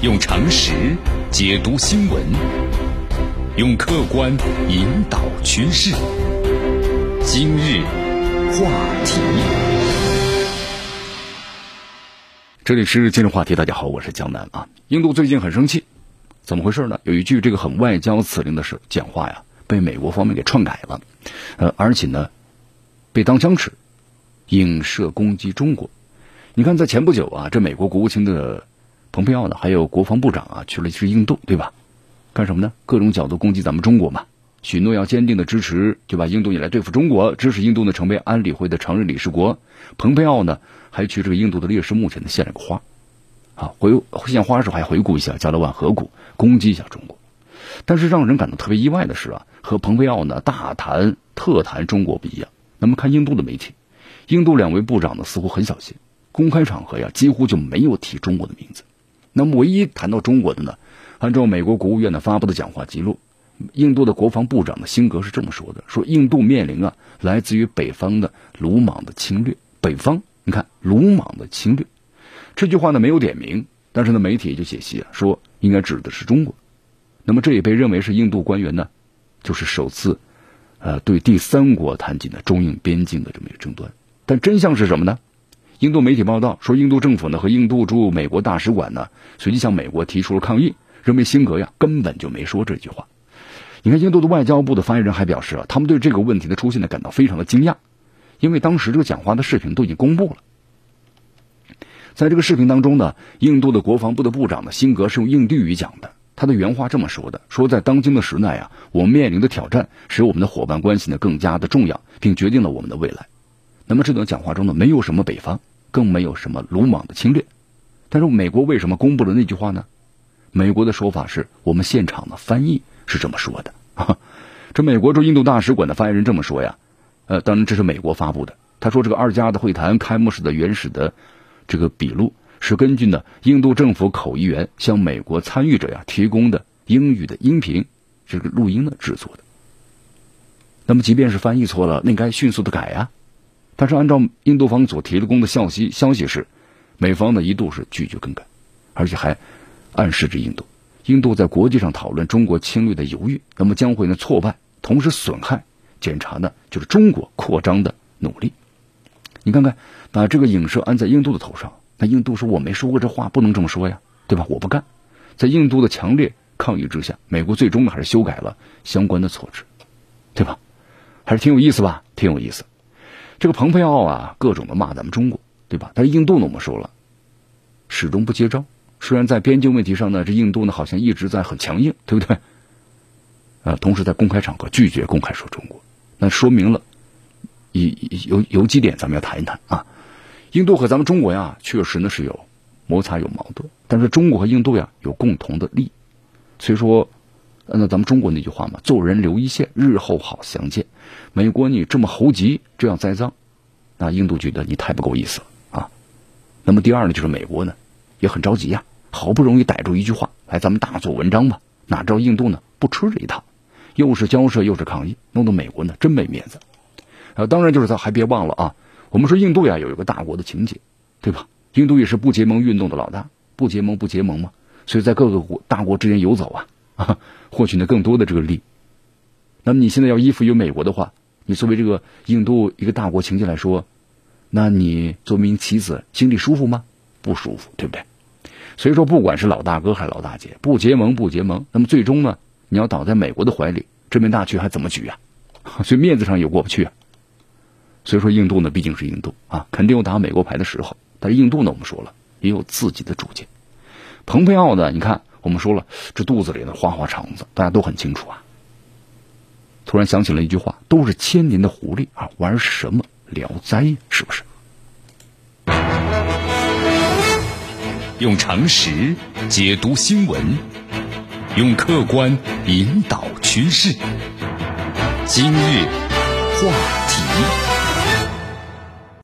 用常识解读新闻，用客观引导趋势。今日话题，这里是今日话题。大家好，我是江南啊。印度最近很生气，怎么回事呢？有一句这个很外交辞令的是讲话呀，被美国方面给篡改了，呃，而且呢，被当枪使，影射攻击中国。你看，在前不久啊，这美国国务卿的。蓬佩奥呢，还有国防部长啊，去了是印度，对吧？干什么呢？各种角度攻击咱们中国嘛，许诺要坚定的支持，对吧？印度也来对付中国，支持印度呢成为安理会的常任理事国。蓬佩奥呢，还去这个印度的烈士墓前呢献了个花，啊，回献花的时候还回顾一下加勒万河谷，攻击一下中国。但是让人感到特别意外的是啊，和蓬佩奥呢大谈特谈中国不一样。那么看印度的媒体，印度两位部长呢似乎很小心，公开场合呀几乎就没有提中国的名字。那么，唯一谈到中国的呢？按照美国国务院的发布的讲话记录，印度的国防部长的辛格是这么说的：说印度面临啊来自于北方的鲁莽的侵略。北方，你看鲁莽的侵略，这句话呢没有点名，但是呢媒体就解析啊说应该指的是中国。那么这也被认为是印度官员呢，就是首次，呃对第三国谈及呢中印边境的这么一个争端。但真相是什么呢？印度媒体报道说，印度政府呢和印度驻美国大使馆呢随即向美国提出了抗议，认为辛格呀根本就没说这句话。你看，印度的外交部的发言人还表示啊，他们对这个问题的出现呢感到非常的惊讶，因为当时这个讲话的视频都已经公布了。在这个视频当中呢，印度的国防部的部长呢辛格是用印地语讲的，他的原话这么说的：说在当今的时代啊，我们面临的挑战使我们的伙伴关系呢更加的重要，并决定了我们的未来。那么这段讲话中呢，没有什么北方。更没有什么鲁莽的侵略，但是美国为什么公布了那句话呢？美国的说法是我们现场的翻译是这么说的。这美国驻印度大使馆的发言人这么说呀，呃，当然这是美国发布的。他说这个二加的会谈开幕式的原始的这个笔录是根据呢印度政府口译员向美国参与者呀提供的英语的音频这个录音呢制作的。那么即便是翻译错了，那应该迅速的改呀。但是，按照印度方所提供的消息，消息是，美方呢一度是拒绝更改，而且还暗示着印度，印度在国际上讨论中国侵略的犹豫，那么将会呢挫败，同时损害检查呢就是中国扩张的努力。你看看，把这个影射安在印度的头上，那印度说我没说过这话，不能这么说呀，对吧？我不干。在印度的强烈抗议之下，美国最终呢还是修改了相关的措施，对吧？还是挺有意思吧？挺有意思。这个蓬佩奥啊，各种的骂咱们中国，对吧？但是印度呢，我们说了，始终不接招。虽然在边境问题上呢，这印度呢好像一直在很强硬，对不对？啊，同时在公开场合拒绝公开说中国，那说明了，有有有几点咱们要谈一谈啊。印度和咱们中国呀，确实呢是有摩擦有矛盾，但是中国和印度呀有共同的利益，所以说。按照咱们中国那句话嘛，做人留一线，日后好相见。美国你这么猴急，这样栽赃，那印度觉得你太不够意思了啊。那么第二呢，就是美国呢也很着急呀，好不容易逮住一句话，来咱们大做文章吧。哪知道印度呢不吃这一套，又是交涉又是抗议，弄得美国呢真没面子。啊，当然就是咱还别忘了啊，我们说印度呀有一个大国的情节，对吧？印度也是不结盟运动的老大，不结盟不结盟嘛，所以在各个国大国之间游走啊。啊，获取呢更多的这个利。那么你现在要依附于美国的话，你作为这个印度一个大国情境来说，那你作为一名棋子，心里舒服吗？不舒服，对不对？所以说，不管是老大哥还是老大姐，不结盟不结盟，那么最终呢，你要倒在美国的怀里，这面大局还怎么举啊？所以面子上也过不去啊。所以说，印度呢毕竟是印度啊，肯定有打美国牌的时候。但是印度呢，我们说了，也有自己的主见。蓬佩奥呢，你看。我们说了，这肚子里的花花肠子，大家都很清楚啊。突然想起了一句话：“都是千年的狐狸啊，玩什么聊斋？是不是？”用常识解读新闻，用客观引导趋势。今日话题。